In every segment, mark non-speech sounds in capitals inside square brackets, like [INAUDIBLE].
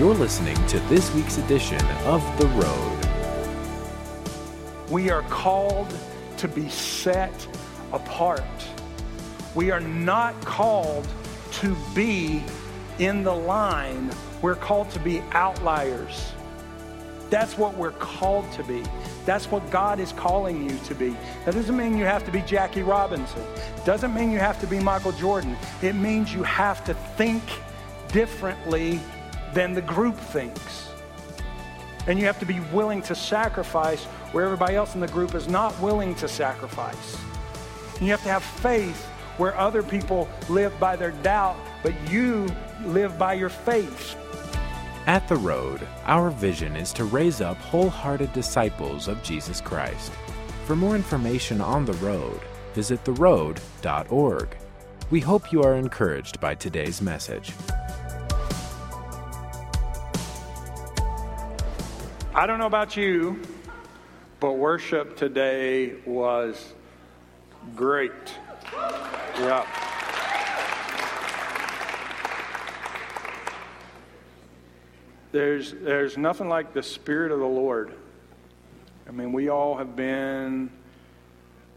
You're listening to this week's edition of The Road. We are called to be set apart. We are not called to be in the line. We're called to be outliers. That's what we're called to be. That's what God is calling you to be. That doesn't mean you have to be Jackie Robinson. Doesn't mean you have to be Michael Jordan. It means you have to think differently than the group thinks. And you have to be willing to sacrifice where everybody else in the group is not willing to sacrifice. And you have to have faith where other people live by their doubt, but you live by your faith. At The Road, our vision is to raise up wholehearted disciples of Jesus Christ. For more information on The Road, visit theroad.org. We hope you are encouraged by today's message. I don't know about you, but worship today was great. Yeah. There's, there's nothing like the Spirit of the Lord. I mean, we all have been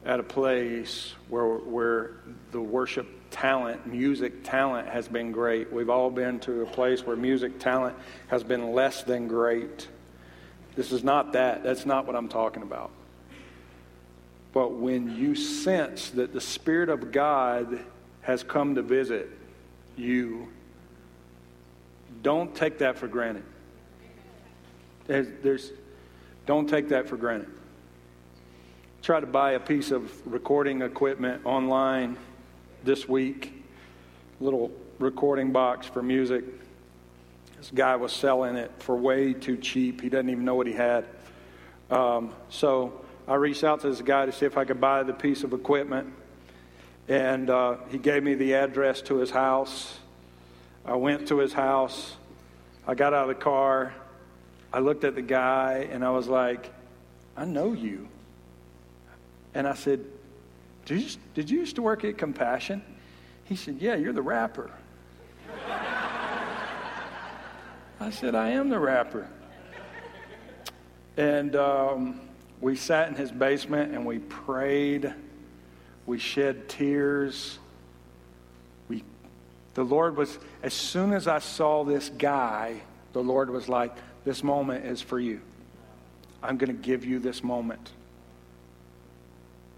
at a place where, where the worship talent, music talent has been great. We've all been to a place where music talent has been less than great. This is not that. That's not what I'm talking about. But when you sense that the Spirit of God has come to visit you, don't take that for granted. There's, there's, don't take that for granted. Try to buy a piece of recording equipment online this week, little recording box for music. This guy was selling it for way too cheap. He doesn't even know what he had. Um, so I reached out to this guy to see if I could buy the piece of equipment. And uh, he gave me the address to his house. I went to his house. I got out of the car. I looked at the guy and I was like, I know you. And I said, did you, did you used to work at Compassion? He said, Yeah, you're the rapper. I said, I am the rapper. And um, we sat in his basement and we prayed. We shed tears. We, the Lord was, as soon as I saw this guy, the Lord was like, This moment is for you. I'm going to give you this moment.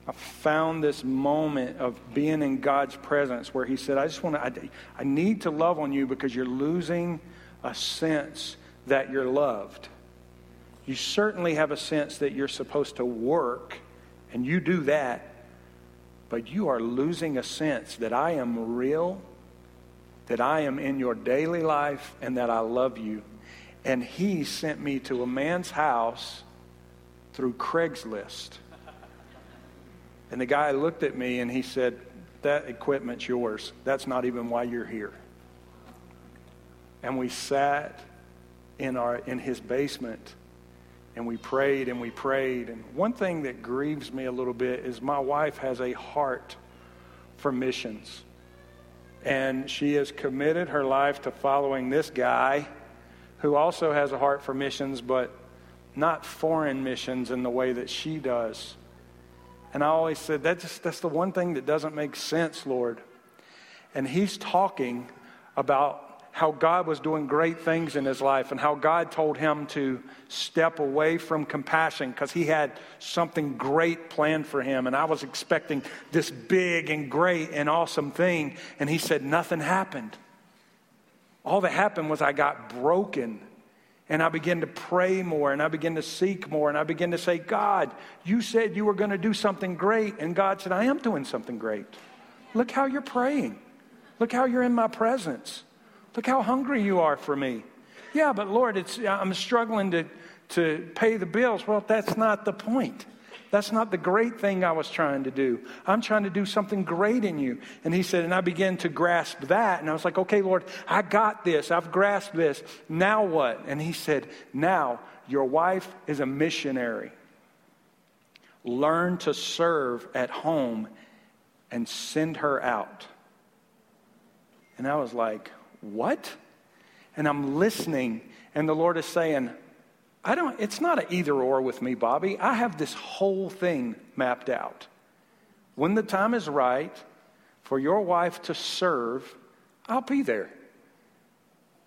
I found this moment of being in God's presence where He said, I just want to, I, I need to love on you because you're losing a sense that you're loved. You certainly have a sense that you're supposed to work, and you do that, but you are losing a sense that I am real, that I am in your daily life, and that I love you. And he sent me to a man's house through Craigslist. And the guy looked at me and he said, That equipment's yours. That's not even why you're here. And we sat in, our, in his basement and we prayed and we prayed. And one thing that grieves me a little bit is my wife has a heart for missions. And she has committed her life to following this guy who also has a heart for missions, but not foreign missions in the way that she does. And I always said, that's, just, that's the one thing that doesn't make sense, Lord. And he's talking about how God was doing great things in his life and how God told him to step away from compassion because he had something great planned for him. And I was expecting this big and great and awesome thing. And he said, Nothing happened. All that happened was I got broken. And I began to pray more and I began to seek more and I began to say, God, you said you were going to do something great. And God said, I am doing something great. Look how you're praying. Look how you're in my presence. Look how hungry you are for me. Yeah, but Lord, it's, I'm struggling to, to pay the bills. Well, that's not the point. That's not the great thing I was trying to do. I'm trying to do something great in you. And he said, and I began to grasp that. And I was like, okay, Lord, I got this. I've grasped this. Now what? And he said, now your wife is a missionary. Learn to serve at home and send her out. And I was like, what? and I'm listening, and the Lord is saying, I don't, it's not an either or with me, Bobby. I have this whole thing mapped out. When the time is right for your wife to serve, I'll be there.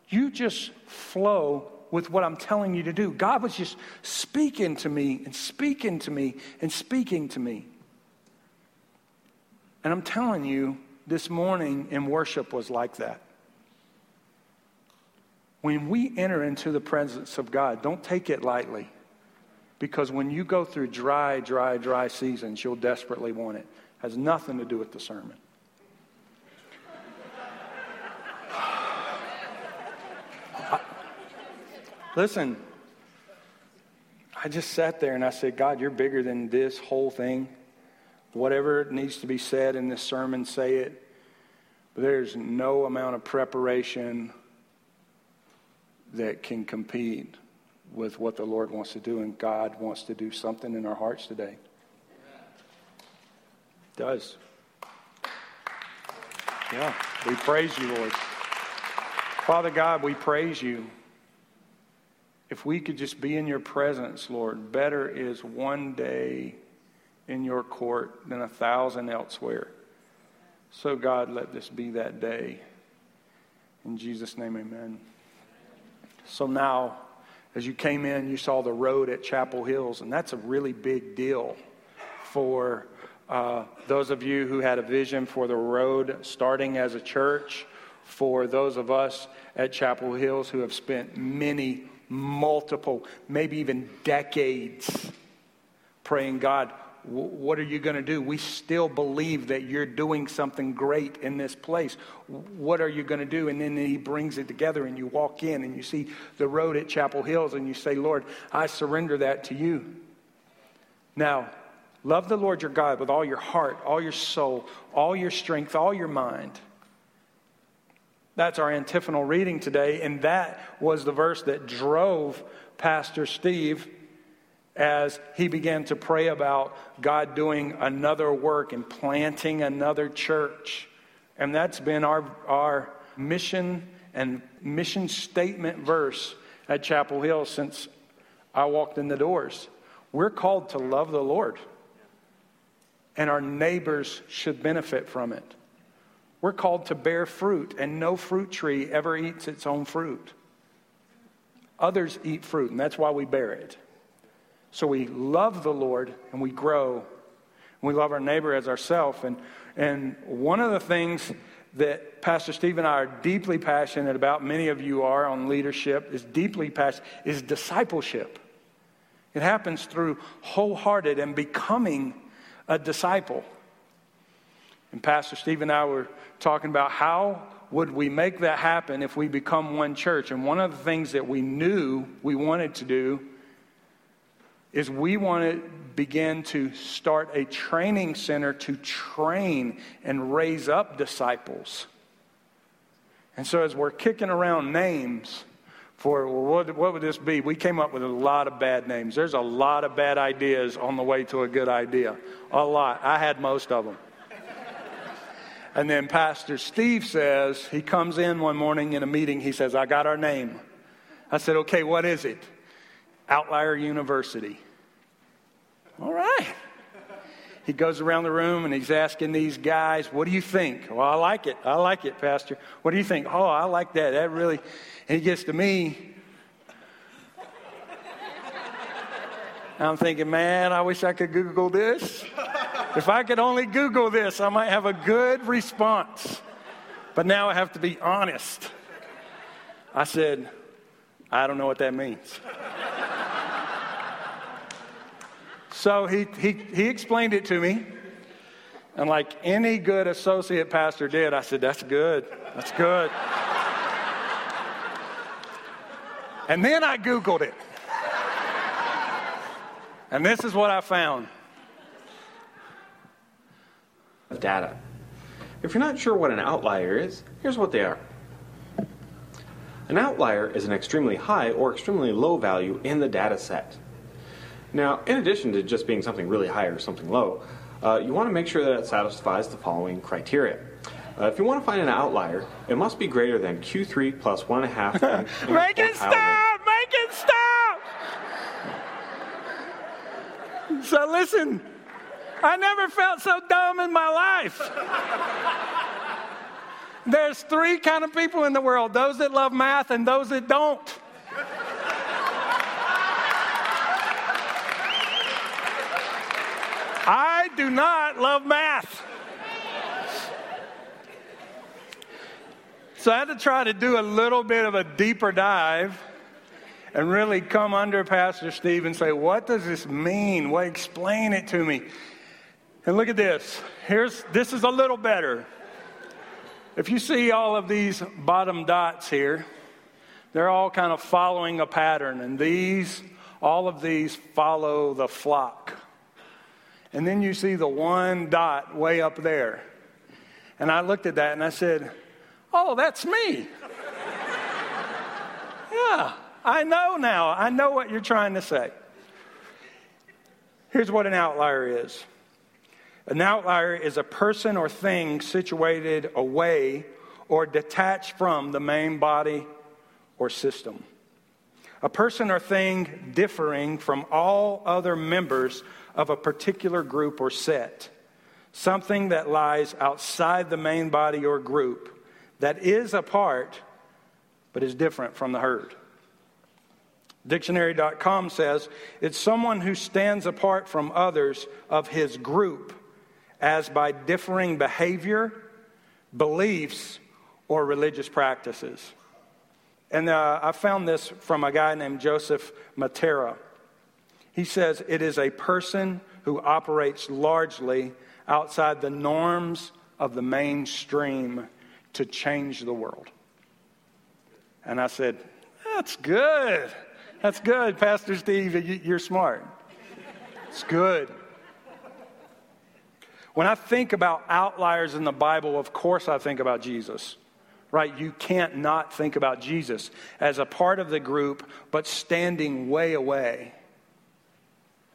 You just flow with what I'm telling you to do. God was just speaking to me and speaking to me and speaking to me. And I'm telling you, this morning in worship was like that. When we enter into the presence of God, don't take it lightly. Because when you go through dry, dry, dry seasons, you'll desperately want it. it has nothing to do with the sermon. [SIGHS] Listen, I just sat there and I said, God, you're bigger than this whole thing. Whatever needs to be said in this sermon, say it. But there's no amount of preparation that can compete with what the Lord wants to do, and God wants to do something in our hearts today. does. Yeah, we praise you, Lord. Father God, we praise you. If we could just be in your presence, Lord, better is one day in your court than a thousand elsewhere. So, God, let this be that day. In Jesus' name, amen. So now, as you came in, you saw the road at Chapel Hills, and that's a really big deal for uh, those of you who had a vision for the road starting as a church, for those of us at Chapel Hills who have spent many, multiple, maybe even decades praying, God, what are you going to do? We still believe that you're doing something great in this place. What are you going to do? And then he brings it together, and you walk in and you see the road at Chapel Hills, and you say, Lord, I surrender that to you. Now, love the Lord your God with all your heart, all your soul, all your strength, all your mind. That's our antiphonal reading today, and that was the verse that drove Pastor Steve as he began to pray about God doing another work and planting another church. And that's been our, our mission and mission statement verse at Chapel Hill since I walked in the doors. We're called to love the Lord, and our neighbors should benefit from it. We're called to bear fruit, and no fruit tree ever eats its own fruit. Others eat fruit, and that's why we bear it. So we love the Lord and we grow. We love our neighbor as ourselves. And, and one of the things that Pastor Steve and I are deeply passionate about, many of you are on leadership, is deeply passionate, is discipleship. It happens through wholehearted and becoming a disciple. And Pastor Steve and I were talking about how would we make that happen if we become one church. And one of the things that we knew we wanted to do is we want to begin to start a training center to train and raise up disciples. And so, as we're kicking around names for well, what, what would this be, we came up with a lot of bad names. There's a lot of bad ideas on the way to a good idea. A lot. I had most of them. and then Pastor Steve says, he comes in one morning in a meeting, he says, I got our name. I said, okay, what is it? Outlier University. All right. He goes around the room and he's asking these guys, What do you think? Well, I like it. I like it, Pastor. What do you think? Oh, I like that. That really. And he gets to me. I'm thinking, man, I wish I could Google this. If I could only Google this, I might have a good response. But now I have to be honest. I said, I don't know what that means. So he, he, he explained it to me. And like any good associate pastor did, I said, That's good. That's good. and then I Googled it. And this is what I found data. If you're not sure what an outlier is, here's what they are. An outlier is an extremely high or extremely low value in the data set. Now, in addition to just being something really high or something low, uh, you want to make sure that it satisfies the following criteria. Uh, if you want to find an outlier, it must be greater than Q3 plus 1.5. [LAUGHS] Make it stop! Make it stop! So listen, I never felt so dumb in my life. There's three kind of people in the world those that love math and those that don't. I do not love math. So I had to try to do a little bit of a deeper dive and really come under Pastor Steve and say, what does this mean? Well, explain it to me. And look at this. Here's this is a little better. If you see all of these bottom dots here, they're all kind of following a pattern, and these, all of these follow the flock. And then you see the one dot way up there. And I looked at that and I said, Oh, that's me. [LAUGHS] yeah, I know now. I know what you're trying to say. Here's what an outlier is an outlier is a person or thing situated away or detached from the main body or system. A person or thing differing from all other members of a particular group or set. Something that lies outside the main body or group that is a part but is different from the herd. Dictionary.com says it's someone who stands apart from others of his group as by differing behavior, beliefs, or religious practices. And uh, I found this from a guy named Joseph Mattera. He says it is a person who operates largely outside the norms of the mainstream to change the world. And I said, That's good. That's good, Pastor Steve. You're smart. It's good. When I think about outliers in the Bible, of course I think about Jesus, right? You can't not think about Jesus as a part of the group, but standing way away.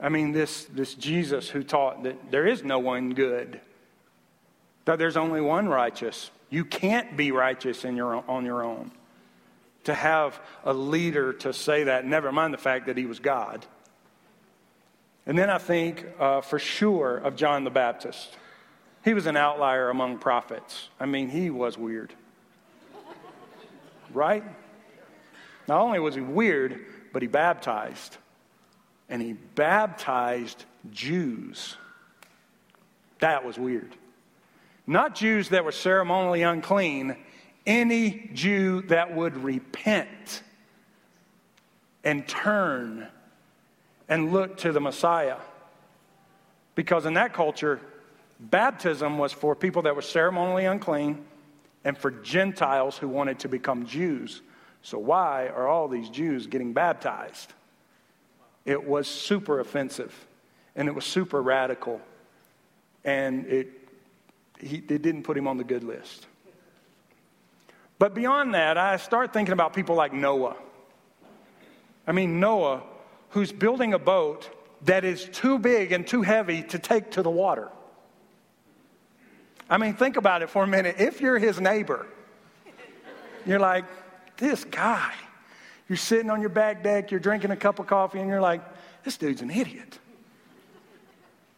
I mean, this, this Jesus who taught that there is no one good, that there's only one righteous. You can't be righteous in your, on your own. To have a leader to say that, never mind the fact that he was God. And then I think uh, for sure of John the Baptist. He was an outlier among prophets. I mean, he was weird. Right? Not only was he weird, but he baptized. And he baptized Jews. That was weird. Not Jews that were ceremonially unclean, any Jew that would repent and turn and look to the Messiah. Because in that culture, baptism was for people that were ceremonially unclean and for Gentiles who wanted to become Jews. So, why are all these Jews getting baptized? It was super offensive and it was super radical. And it he, they didn't put him on the good list. But beyond that, I start thinking about people like Noah. I mean, Noah, who's building a boat that is too big and too heavy to take to the water. I mean, think about it for a minute. If you're his neighbor, you're like, this guy. You're sitting on your back deck, you're drinking a cup of coffee, and you're like, this dude's an idiot.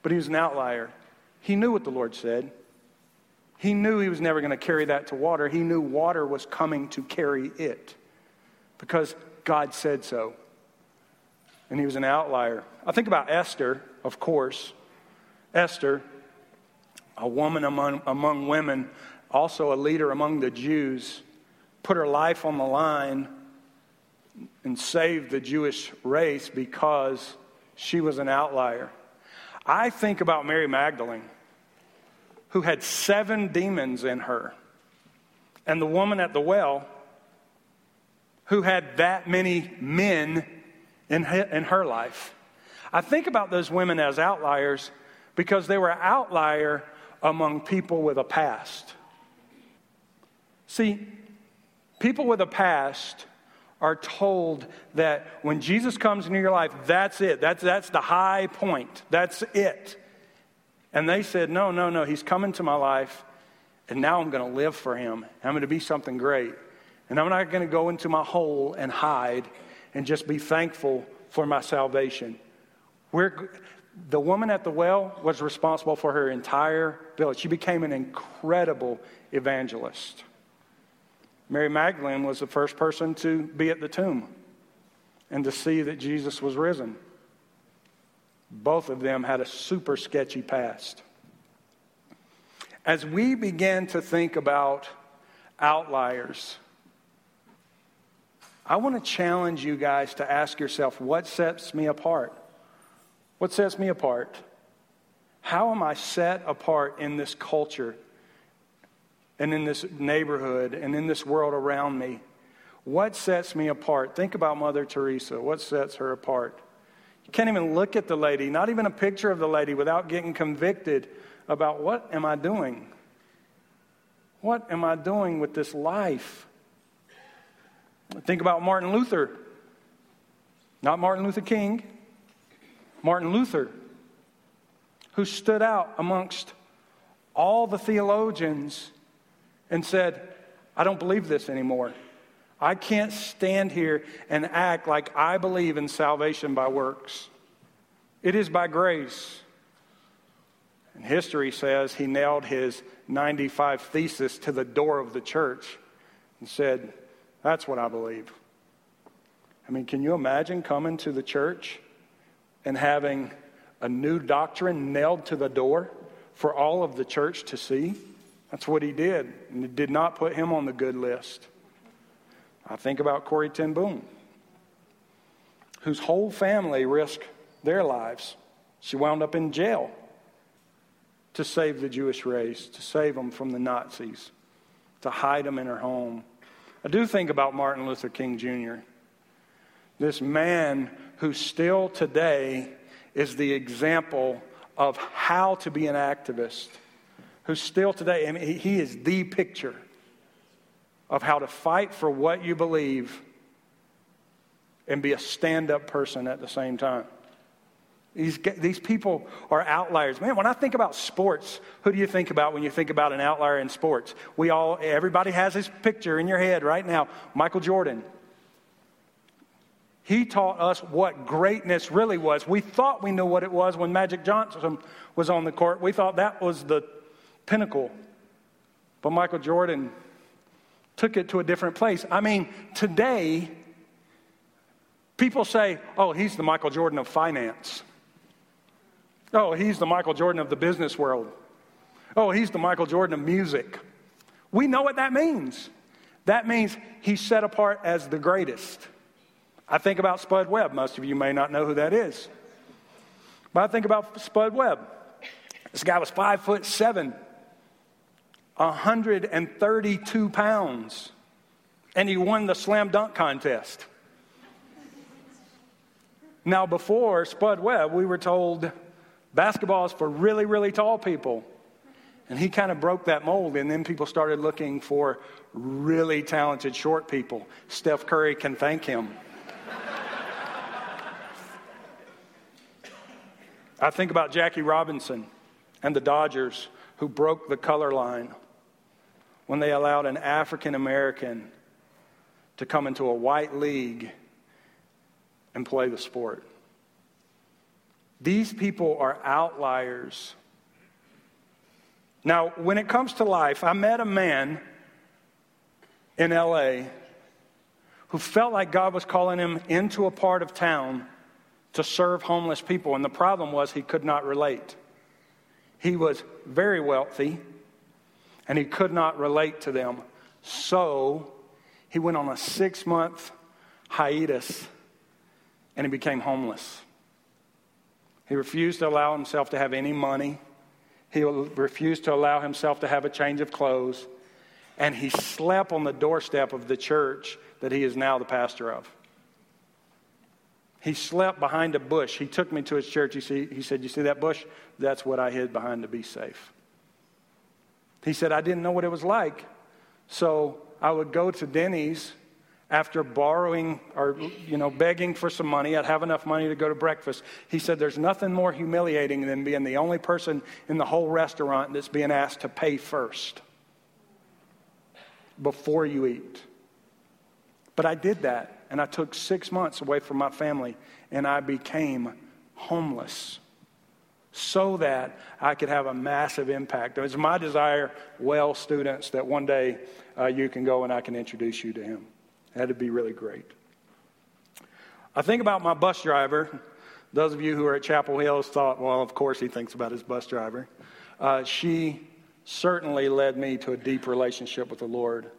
But he was an outlier. He knew what the Lord said. He knew he was never going to carry that to water. He knew water was coming to carry it because God said so. And he was an outlier. I think about Esther, of course. Esther, a woman among, among women, also a leader among the Jews, put her life on the line and saved the Jewish race because she was an outlier. I think about Mary Magdalene who had seven demons in her, and the woman at the well who had that many men in her, in her life. I think about those women as outliers because they were outlier among people with a past. See, people with a past are told that when Jesus comes into your life, that's it. That's, that's the high point. That's it. And they said, No, no, no, he's coming to my life, And now I'm going to live for him. I'm going to be something great. And I'm not going to go into my hole and hide and just be thankful for my salvation. We're, the woman at the well was responsible for her entire village. She became an incredible evangelist. Mary Magdalene was the first person to be at the tomb and to see that Jesus was risen. Both of them had a super sketchy past. As we begin to think about outliers, I want to challenge you guys to ask yourself what sets me apart? What sets me apart? How am I set apart in this culture and in this neighborhood and in this world around me? What sets me apart? Think about Mother Teresa. What sets her apart? You can't even look at the lady, not even a picture of the lady, without getting convicted about what am I doing? What am I doing with this life? Think about Martin Luther. Not Martin Luther King, Martin Luther, who stood out amongst all the theologians and said, I don't believe this anymore. I can't stand here and act like I believe in salvation by works. It is by grace. And history says he nailed his 95 thesis to the door of the church and said, That's what I believe. I mean, can you imagine coming to the church and having a new doctrine nailed to the door for all of the church to see? That's what he did. And it did not put him on the good list. I think about Corrie Ten Boom, whose whole family risked their lives. She wound up in jail to save the Jewish race, to save them from the Nazis, to hide them in her home. I do think about Martin Luther King Jr., this man who still today is the example of how to be an activist, who still today, I mean, he is the picture of how to fight for what you believe and be a stand up person at the same time. These, these people are outliers. Man, when I think about sports, who do you think about when you think about an outlier in sports? We all, everybody has his picture in your head right now. Michael Jordan. He taught us what greatness really was. We thought we knew what it was when Magic Johnson was on the court. We thought that was the pinnacle. But Michael Jordan took it to a different place. I mean, today, people say, oh, he's the Michael Jordan of finance. Oh, he's the Michael Jordan of the business world. Oh, he's the Michael Jordan of music. We know what that means. That means he's set apart as the greatest. I think about Spud Webb. Most of you may not know who that is. But I think about Spud Webb. This guy was five foot seven, 132 pounds, and he won the slam dunk contest. Now, before Spud Webb, we were told basketball is for really, really tall people. And he kind of broke that mold, and then people started looking for really talented short people. Steph Curry can thank him. I think about Jackie Robinson and the Dodgers who broke the color line when they allowed an African American to come into a white league and play the sport. These people are outliers. Now, when it comes to life, I met a man in LA who felt like God was calling him into a part of town to serve homeless people. And the problem was he could not relate. He was very wealthy and he could not relate to them. So he went on a six month hiatus and he became homeless. He refused to allow himself to have any money. He refused to allow himself to have a change of clothes. And he slept on the doorstep of the church that he is now the pastor of. He slept behind a bush. He took me to his church. He, said, You see that bush? That's what I hid behind to be safe. He said, I didn't know what it was like. So I would go to Denny's after borrowing or you know begging for some money i'd have enough money to go to breakfast he said there's nothing more humiliating than being the only person in the whole restaurant that's being asked to pay first before you eat. But I did that, and I took six months away from my family, and I became homeless so that I could have a massive impact. It's my desire, well, students, that one day uh, you can go and I can introduce you to him. That'd be really great. I think about my bus driver. Those of you who are at Chapel Hills thought, well, of course he thinks about his bus driver. Uh, she certainly led me to a deep relationship with the Lord.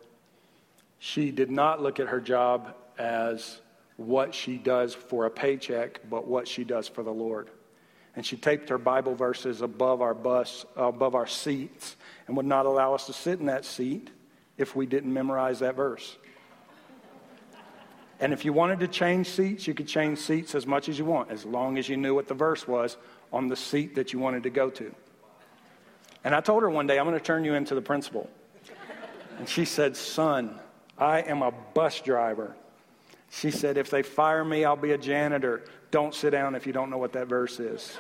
She did not look at her job as what she does for a paycheck, but what she does for the Lord. And she taped her Bible verses above our bus, above our seats, and would not allow us to sit in that seat if we didn't memorize that verse. And if you wanted to change seats, you could change seats as much as you want, as long as you knew what the verse was on the seat that you wanted to go to. And I told her one day, I'm going to turn you into the principal. And she said, Son, I am a bus driver. She said, If they fire me, I'll be a janitor. Don't sit down if you don't know what that verse is.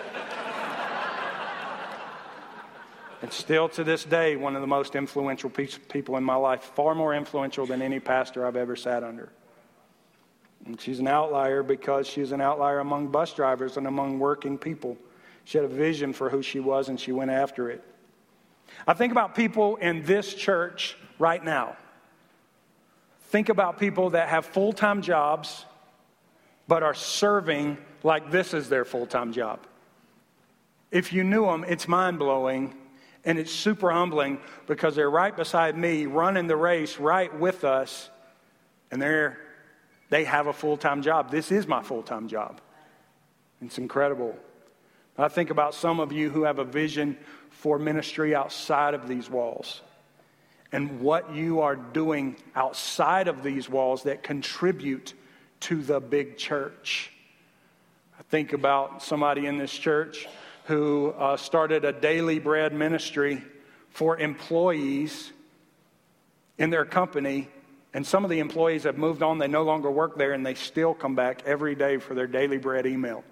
and still to this day, one of the most influential people in my life, far more influential than any pastor I've ever sat under. And she's an outlier because she's an outlier among bus drivers and among working people. She had a vision for who she was and she went after it. I think about people in this church right now. Think about people that have full time jobs but are serving like this is their full time job. If you knew them, it's mind blowing and it's super humbling because they're right beside me, running the race right with us, and they're, they have a full time job. This is my full time job. It's incredible. I think about some of you who have a vision for ministry outside of these walls and what you are doing outside of these walls that contribute to the big church. I think about somebody in this church who uh, started a daily bread ministry for employees in their company. And some of the employees have moved on, they no longer work there, and they still come back every day for their daily bread email.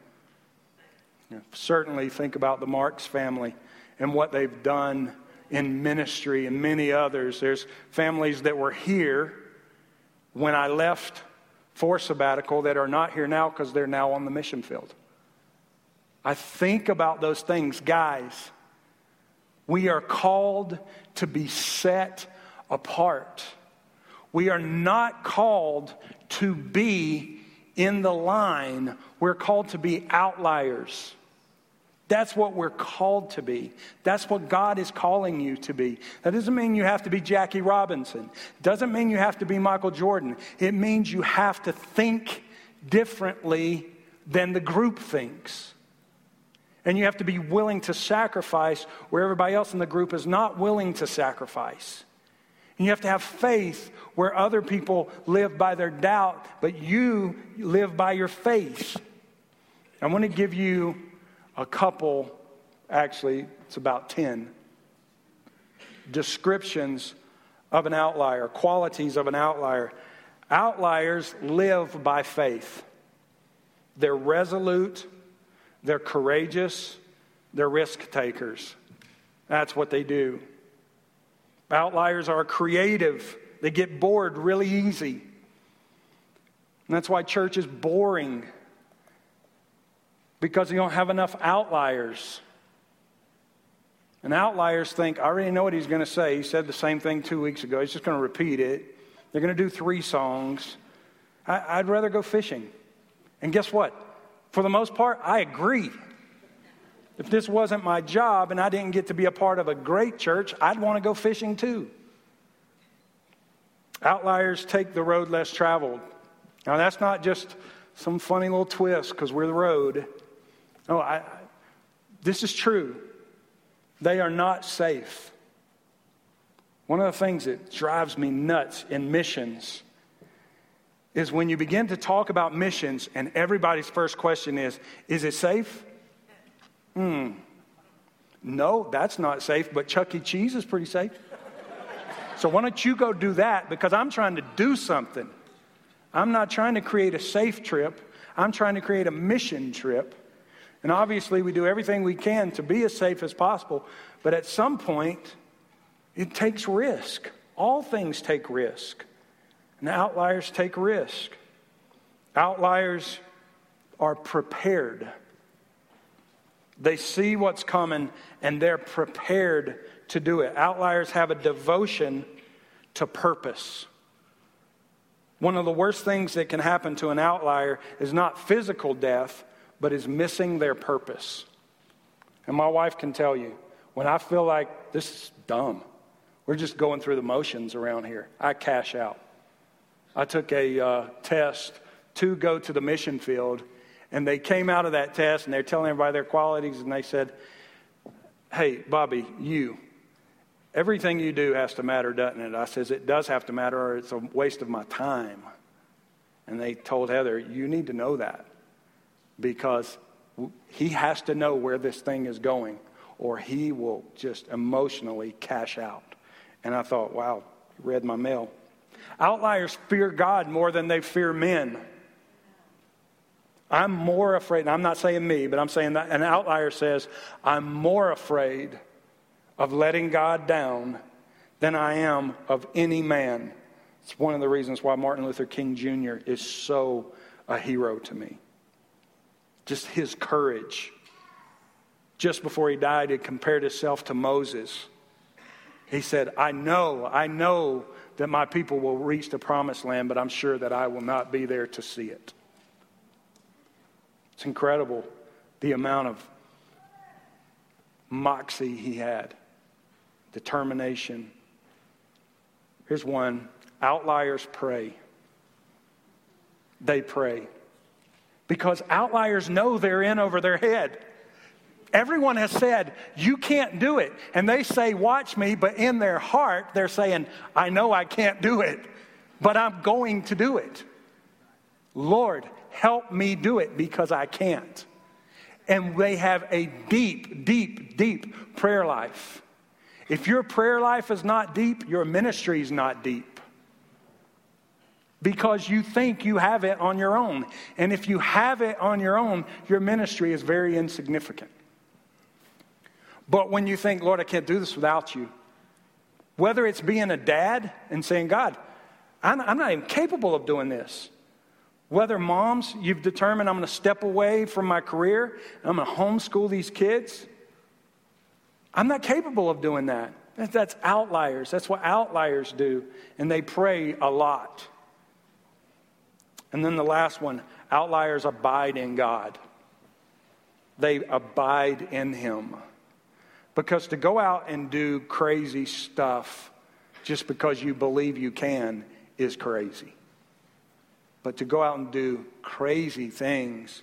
You know, certainly think about the Marks family and what they've done in ministry and many others. There's families that were here when I left for sabbatical that are not here now because they're now on the mission field. I think about those things. Guys, we are called to be set apart. We are not called to be in the line, we're called to be outliers. That's what we're called to be. That's what God is calling you to be. That doesn't mean you have to be Jackie Robinson. It doesn't mean you have to be Michael Jordan. It means you have to think differently than the group thinks. And you have to be willing to sacrifice where everybody else in the group is not willing to sacrifice. And you have to have faith where other people live by their doubt, but you live by your faith. I want to give you a couple, actually, it's about 10 descriptions of an outlier, qualities of an outlier. Outliers live by faith. They're resolute, they're courageous, they're risk takers. That's what they do. Outliers are creative, they get bored really easy. And that's why church is boring because you don't have enough outliers. And outliers think, I already know what he's going to say. He said the same thing two weeks ago. He's just going to repeat it. They're going to do three songs. I, would rather go fishing. And guess what? For the most part, I agree. If this wasn't my job and I didn't get to be a part of a great church, I'd want to go fishing too. Outliers take the road less traveled. Now, that's not just some funny little twist because we're the road. No, I, this is true. They are not safe. One of the things that drives me nuts in missions is when you begin to talk about missions and everybody's first question is, is it safe? Hmm. No, that's not safe, but Chuck E. Cheese is pretty safe. So why don't you go do that? Because I'm trying to do something. I'm not trying to create a safe trip, I'm trying to create a mission trip and obviously, we do everything we can to be as safe as possible, but at some point, it takes risk. All things take risk, and outliers take risk. Outliers are prepared. They see what's coming and they're prepared to do it. Outliers have a devotion to purpose. One of the worst things that can happen to an outlier is not physical death, but is missing their purpose. And my wife can tell you, when I feel like this is dumb, we're just going through the motions around here, I cash out. I took a uh, test to go to the mission field, and they came out of that test and they're telling everybody their qualities, and they said, Hey, Bobby, you, everything you do has to matter, doesn't it? I says, It does have to matter, or it's a waste of my time. And they told Heather, You need to know that because he has to know where this thing is going, or he will just emotionally cash out. And I thought, wow, read my mail. Outliers fear God more than they fear men. I'm more afraid, and I'm not saying me, but I'm saying that an outlier says, I'm more afraid of letting God down than I am of any man. It's one of the reasons why Martin Luther King Jr. is so a hero to me. Just his courage. Just before he died, he compared himself to Moses. He said, I know, I know that my people will reach the promised land, but I'm sure that I will not be there to see it. It's incredible the amount of moxie he had, determination. Here's one outliers pray. They pray because outliers know they're in over their head. Everyone has said, You can't do it. And they say, Watch me, but in their heart, they're saying, I know I can't do it, but I'm going to do it. Lord, help me do it because I can't. And they have a deep, deep, deep prayer life. If your prayer life is not deep, your ministry is not deep because you think you have it on your own. And if you have it on your own, your ministry is very insignificant. But when you think, Lord, I can't do this without you, whether it's being a dad and saying, God, I'm, not even capable of doing this. Whether moms, you've determined I'm going to step away from my career, I'm going to homeschool these kids. I'm not capable of doing that. That's outliers. That's what outliers do. And they pray a lot. And then the last one outliers abide in God, they abide in Him. Because to go out and do crazy stuff just because you believe you can is crazy. But to go out and do crazy things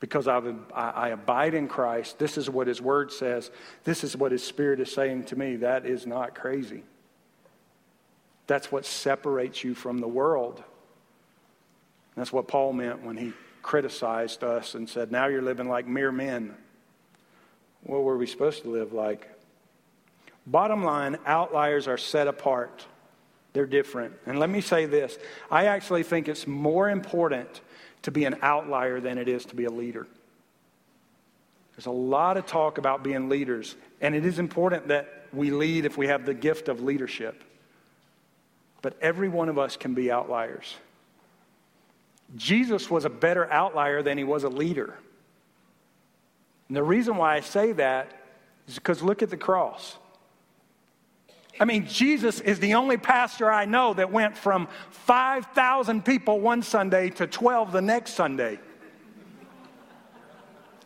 because I've, I, I abide in Christ, this is what His Word says, this is what His Spirit is saying to me, that is not crazy. That's what separates you from the world. That's what Paul meant when he criticized us and said, Now you're living like mere men. What were we supposed to live like? Bottom line, outliers are set apart. They're different. And let me say this I actually think it's more important to be an outlier than it is to be a leader. There's a lot of talk about being leaders, and it is important that we lead if we have the gift of leadership. But every one of us can be outliers. Jesus was a better outlier than he was a leader. And the reason why I say that is because look at the cross. I mean, Jesus is the only pastor I know that went from 5,000 people one Sunday to 12 the next Sunday.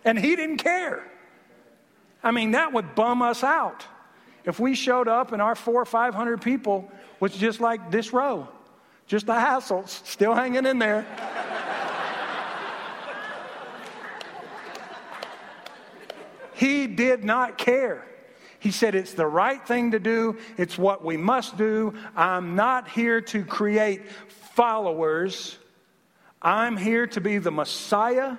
And he didn't care. I mean, that would bum us out. If we showed up and our four or 500 people was just like this row. Just the hassles, still hanging in there. he did not care. He said, It's the right thing to do. It's what we must do. I'm not here to create followers. I'm here to be the Messiah,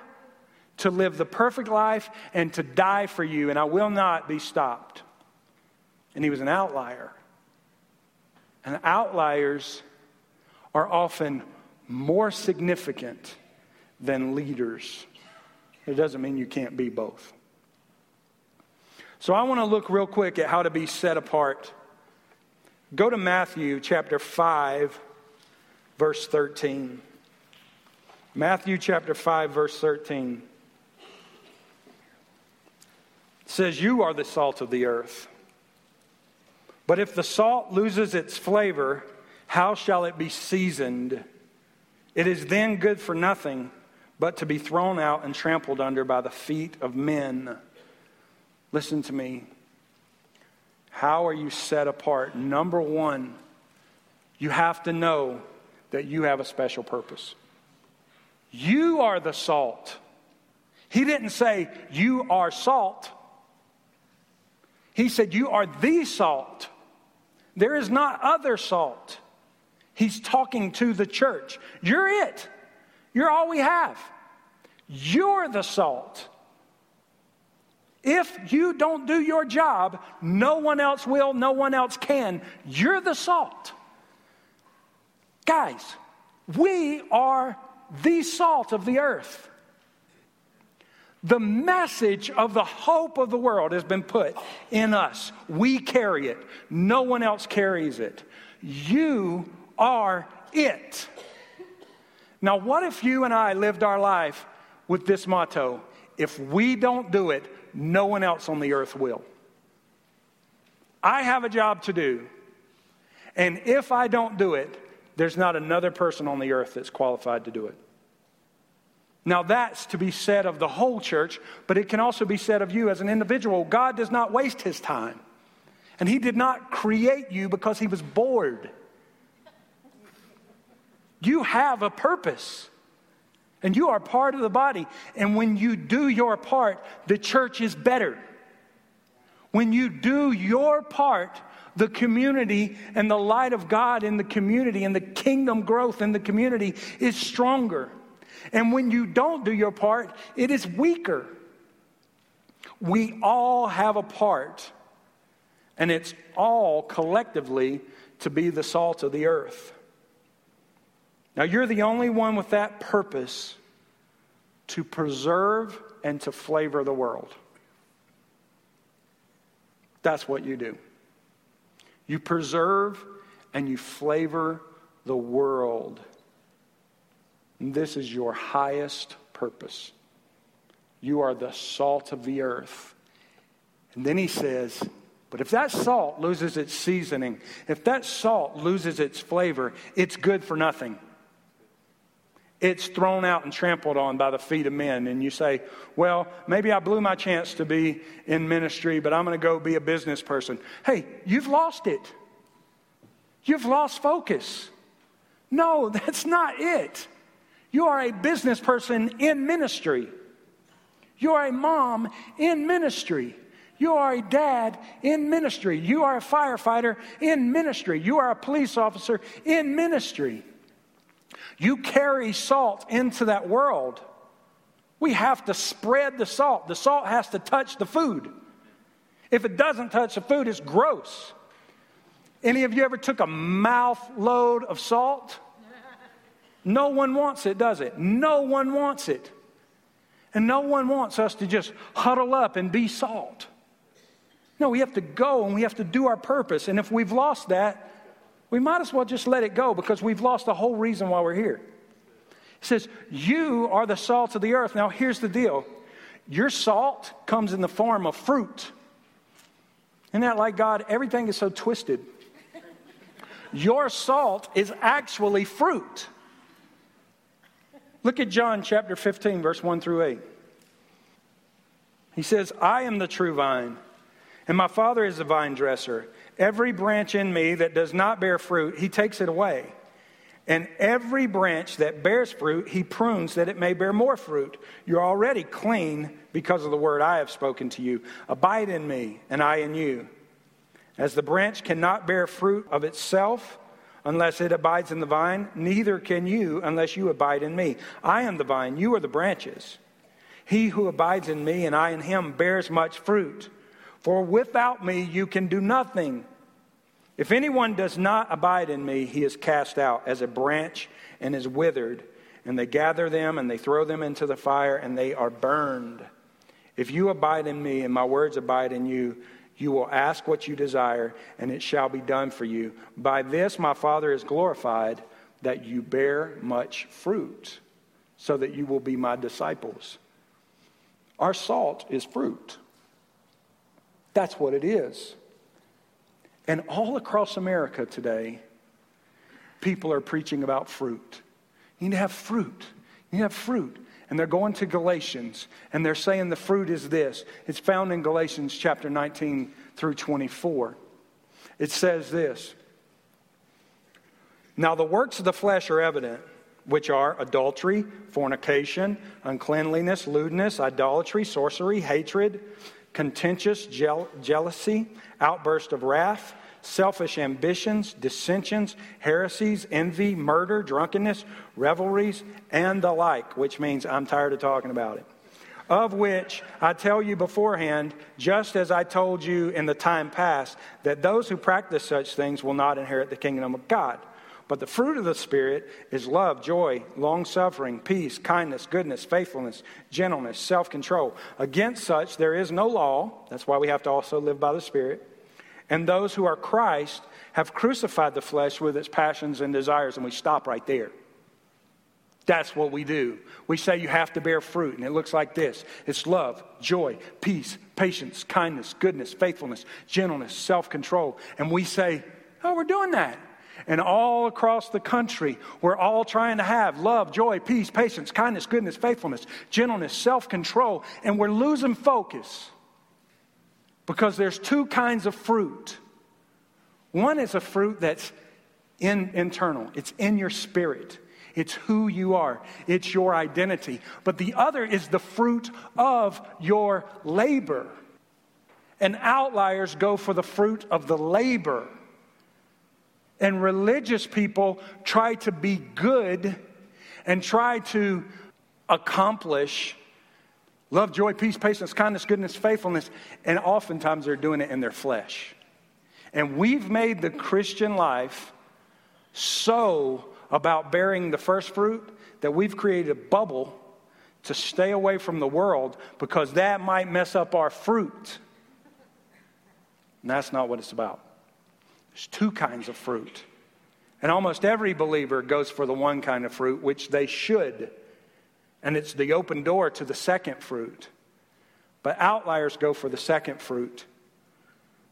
to live the perfect life, and to die for you, and I will not be stopped. And he was an outlier. And outliers are often more significant than leaders. It doesn't mean you can't be both. So I want to look real quick at how to be set apart. Go to Matthew chapter 5, verse 13. Matthew chapter 5, verse 13 says, You are the salt of the earth. But if the salt loses its flavor, how shall it be seasoned? It is then good for nothing but to be thrown out and trampled under by the feet of men. Listen to me. How are you set apart? Number one, you have to know that you have a special purpose. You are the salt. He didn't say, You are salt. He said, You are the salt. There is not other salt. He's talking to the church. You're it. You're all we have. You're the salt. If you don't do your job, no one else will, no one else can. You're the salt. Guys, we are the salt of the earth. The message of the hope of the world has been put in us. We carry it, no one else carries it. You are it. Now, what if you and I lived our life with this motto if we don't do it, no one else on the earth will. I have a job to do. And if I don't do it, there's not another person on the earth that's qualified to do it. Now, that's to be said of the whole church, but it can also be said of you as an individual. God does not waste his time. And he did not create you because he was bored. You have a purpose. And you are part of the body. And when you do your part, the church is better. When you do your part, the community and the light of God in the community and the kingdom growth in the community is stronger. And when you don't do your part, it is weaker. We all have a part, and it's all collectively to be the salt of the earth. Now, you're the only one with that purpose to preserve and to flavor the world. That's what you do. You preserve and you flavor the world. And this is your highest purpose. You are the salt of the earth. And then he says, but if that salt loses its seasoning, if that salt loses its flavor, it's good for nothing it's thrown out and trampled on by the feet of men. And you say, well, maybe I blew my chance to be in ministry, but I'm going to go be a business person. Hey, you've lost it. You've lost focus. No, [LAUGHS] that's not it. You are a business person in ministry. You are a mom in ministry. You are a dad in ministry. You are a firefighter in ministry. You are a police officer in ministry. You carry salt into that world. We have to spread the salt. The salt has to touch the food. If it doesn't touch the food, it's gross. Any of you ever took a mouth load of salt? No one wants it, does it? No one wants it. And no one wants us to just huddle up and be salt. No, we have to go and we have to do our purpose. And if we've lost that, we might as well just let it go because we've lost the whole reason why we're here. He says, You are the salt of the earth. Now, here's the deal your salt comes in the form of fruit. Isn't that like God? Everything is so twisted. Your salt is actually fruit. Look at John chapter 15, verse 1 through 8. He says, I am the true vine, and my Father is the vine dresser. Every branch in me that does not bear fruit, he takes it away. And every branch that bears fruit, he prunes that it may bear more fruit. You're already clean because of the word I have spoken to you. Abide in me, and I in you. As the branch cannot bear fruit of itself unless it abides in the vine, neither can you unless you abide in me. I am the vine, you are the branches. He who abides in me and I in him bears much fruit. For without me you can do nothing. If anyone does not abide in me, he is cast out as a branch and is withered, and they gather them and they throw them into the fire and they are burned. If you abide in me and my words abide in you, You will ask what you desire, and it shall be done for you. By this my Father is glorified, that you bear much fruit, so that you will be my disciples. Our salt is fruit. That's what it is. And all across America today, people are preaching about fruit. You need to have fruit. You need to have fruit. And they're going to Galatians and they're saying the fruit is this. It's found in Galatians chapter 19 through 24. It says this Now the works of the flesh are evident, which are adultery, fornication, uncleanliness, lewdness, idolatry, sorcery, hatred, contentious, jealousy, outburst of wrath selfish ambitions, dissensions, heresies, envy, murder, drunkenness, revelries, and the like, which means I'm tired of talking about it. Of which I tell you beforehand, just as I told you in the time past, that those who practice such things will not inherit the kingdom of God. But the fruit of the Spirit is love, joy, long suffering, peace, kindness, goodness, faithfulness, gentleness, self control. Against such there is no law. That's why we have to also live by the Spirit. And those who are Christ have crucified the flesh with its passions and desires, and we stop right there. That's what we do. We say you have to bear fruit, and it looks like this it's love, joy, peace, patience, kindness, goodness, faithfulness, gentleness, self control. And we say, oh, we're doing that. And all across the country, we're all trying to have love, joy, peace, patience, kindness, goodness, faithfulness, gentleness, self control, and we're losing focus. Because there's two kinds of fruit. One is a fruit that's in, internal, it's in your spirit. It's who you are. It's your identity. But the other is the fruit of your labor. And outliers go for the fruit of the labor. And religious people try to be good and try to accomplish Love, joy, peace, patience, kindness, goodness, faithfulness. And oftentimes they're doing it in their flesh. And we've made the Christian life so about bearing the first fruit that we've created a bubble to stay away from the world because that might mess up our fruit. And that's not what it's about. There's two kinds of fruit. And almost every believer goes for the one kind of fruit, which they should and it's the open door to the second fruit. But outliers go for the second fruit.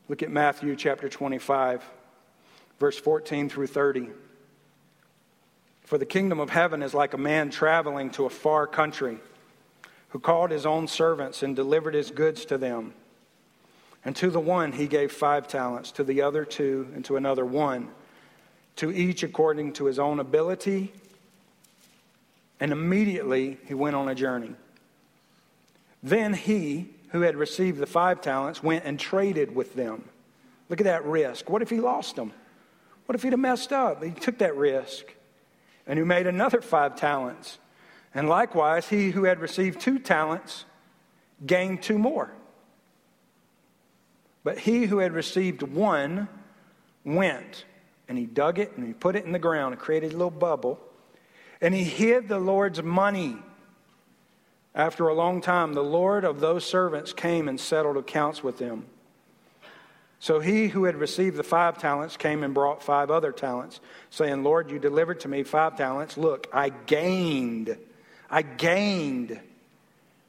Look at Matthew chapter 25, verse 14 through 30. For the kingdom of heaven is like a man traveling to a far country who called his own servants and delivered his goods to them. And to the one he gave five talents, to the other two, and to another one, to each according to his own ability and immediately he went on a journey. Then he, who had received the five talents, went and traded with them. Look at that risk. What if he lost them? What if he'd have messed up? He took that risk. And he made another five talents. And likewise, he who had received two talents gained two more. But he who had received one went and he dug it and he put it in the ground and created a little bubble and he hid the Lord's money. After a long time, the Lord of those servants came and settled accounts with them. So he who had received the five talents came and brought five other talents, saying, Lord, you delivered to me five talents. Look, I gained, I gained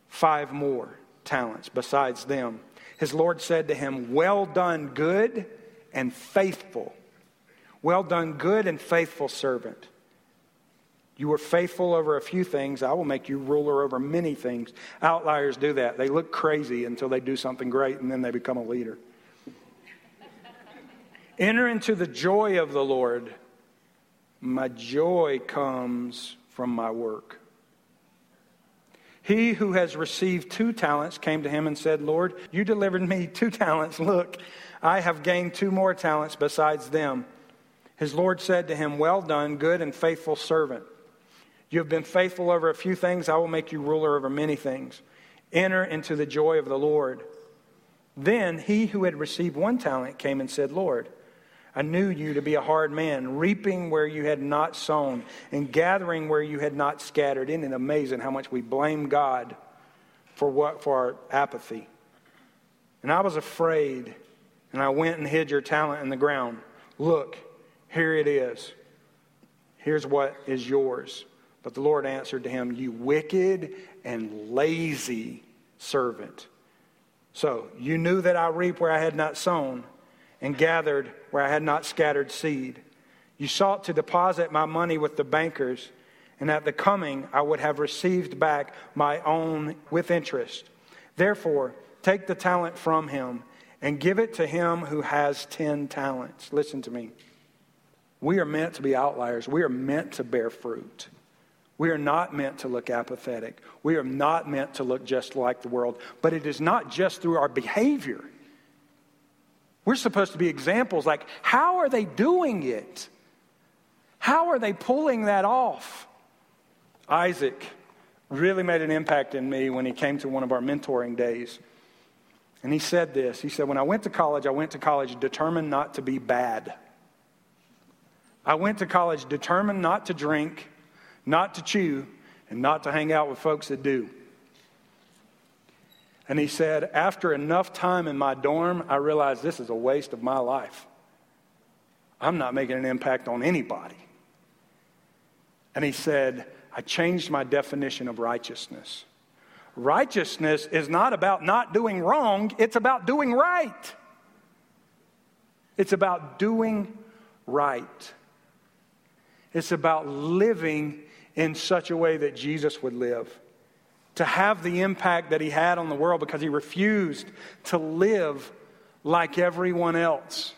five more talents besides them. His Lord said to him, Well done, good and faithful. Well done, good and faithful servant. You were faithful over a few things. I will make you ruler over many things. Outliers do that. They look crazy until they do something great and then they become a leader. Enter into the joy of the Lord. My joy comes from my work. He who has received two talents came to him and said, Lord, you delivered me two talents. Look, I have gained two more talents besides them. His Lord said to him, Well done, good and faithful servant. You have been faithful over a few things, I will make you ruler over many things. Enter into the joy of the Lord. Then he who had received one talent came and said, Lord, I knew you to be a hard man, reaping where you had not sown and gathering where you had not scattered. Isn't it amazing how much we blame God for what for our apathy? And I was afraid and I went and hid your talent in the ground. Look, here it is. Here's what is yours. But the Lord answered to him, You wicked and lazy servant. So you knew that I reap where I had not sown and gathered where I had not scattered seed. You sought to deposit my money with the bankers, and at the coming I would have received back my own with interest. Therefore, take the talent from him and give it to him who has 10 talents. Listen to me. We are meant to be outliers, we are meant to bear fruit. We are not meant to look apathetic. We are not meant to look just like the world. But it is not just through our behavior. We're supposed to be examples like, how are they doing it? How are they pulling that off? Isaac really made an impact in me when he came to one of our mentoring days. And he said this He said, When I went to college, I went to college determined not to be bad. I went to college determined not to drink, not to chew, and not to hang out with folks that do. And he said, After enough time in my dorm, I realized this is a waste of my life. I'm not making an impact on anybody. And he said, I changed my definition of righteousness. Righteousness is not about not doing wrong, it's about doing right. It's about doing right. It's about living in such a way that Jesus would live. To have the impact that he had on the world because he refused to live like everyone else.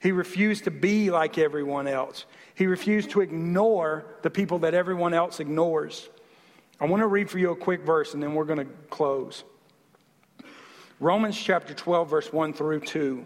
He refused to be like everyone else. He refused to ignore the people that everyone else ignores. I want to read for you a quick verse and then we're going to close. Romans chapter 12, verse 1 through 2.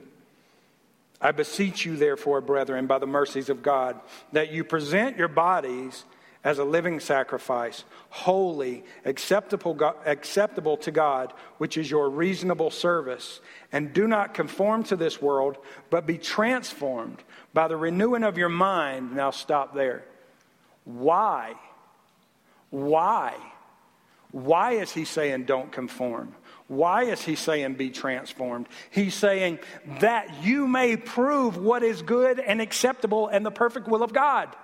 I beseech you, therefore, brethren, by the mercies of God, that you present your bodies as a living sacrifice, holy, acceptable, acceptable to God, which is your reasonable service. And do not conform to this world, but be transformed by the renewing of your mind. Now, stop there. Why? Why? Why is he saying don't conform? Why is he saying be transformed? He's saying that you may prove what is good and acceptable and the perfect will of God.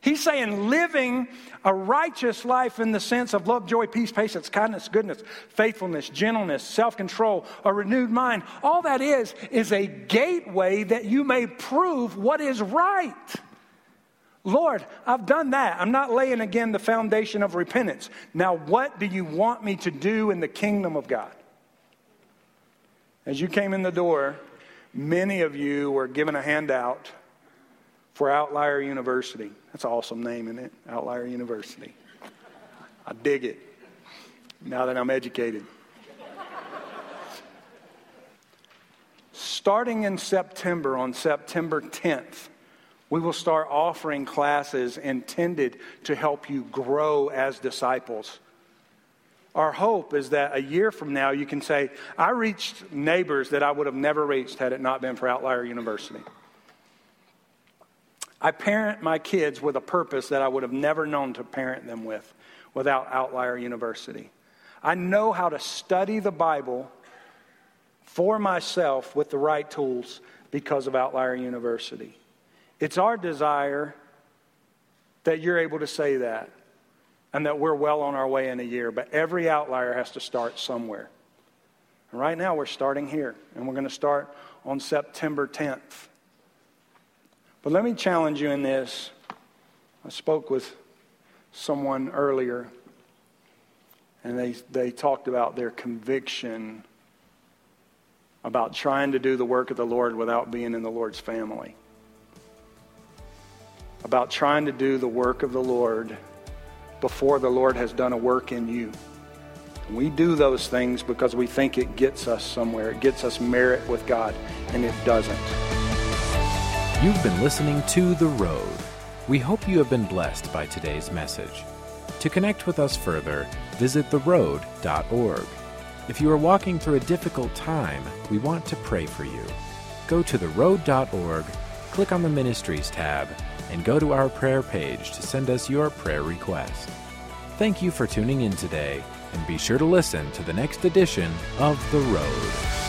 He's saying living a righteous life in the sense of love, joy, peace, patience, kindness, goodness, faithfulness, gentleness, self control, a renewed mind. All that is, is a gateway that you may prove what is right. Lord, I've done that. I'm not laying again the foundation of repentance. Now, what do you want me to do in the kingdom of God? As you came in the door, many of you were given a handout for Outlier University. That's an awesome name, isn't it? Outlier University. I dig it now that I'm educated. Starting in September, on September 10th, we will start offering classes intended to help you grow as disciples. Our hope is that a year from now you can say, I reached neighbors that I would have never reached had it not been for Outlier University. I parent my kids with a purpose that I would have never known to parent them with without Outlier University. I know how to study the Bible for myself with the right tools because of Outlier University. It's our desire that you're able to say that and that we're well on our way in a year, but every outlier has to start somewhere. And right now, we're starting here, and we're going to start on September 10th. But let me challenge you in this. I spoke with someone earlier, and they, they talked about their conviction about trying to do the work of the Lord without being in the Lord's family, about trying to do the work of the Lord before the Lord has done a work in you. We do those things because we think it gets us somewhere, it gets us merit with God, and it doesn't. You've been listening to The Road. We hope you have been blessed by today's message. To connect with us further, visit theroad.org. If you are walking through a difficult time, we want to pray for you. Go to theroad.org, click on the Ministries tab, and go to our prayer page to send us your prayer request. Thank you for tuning in today, and be sure to listen to the next edition of The Road.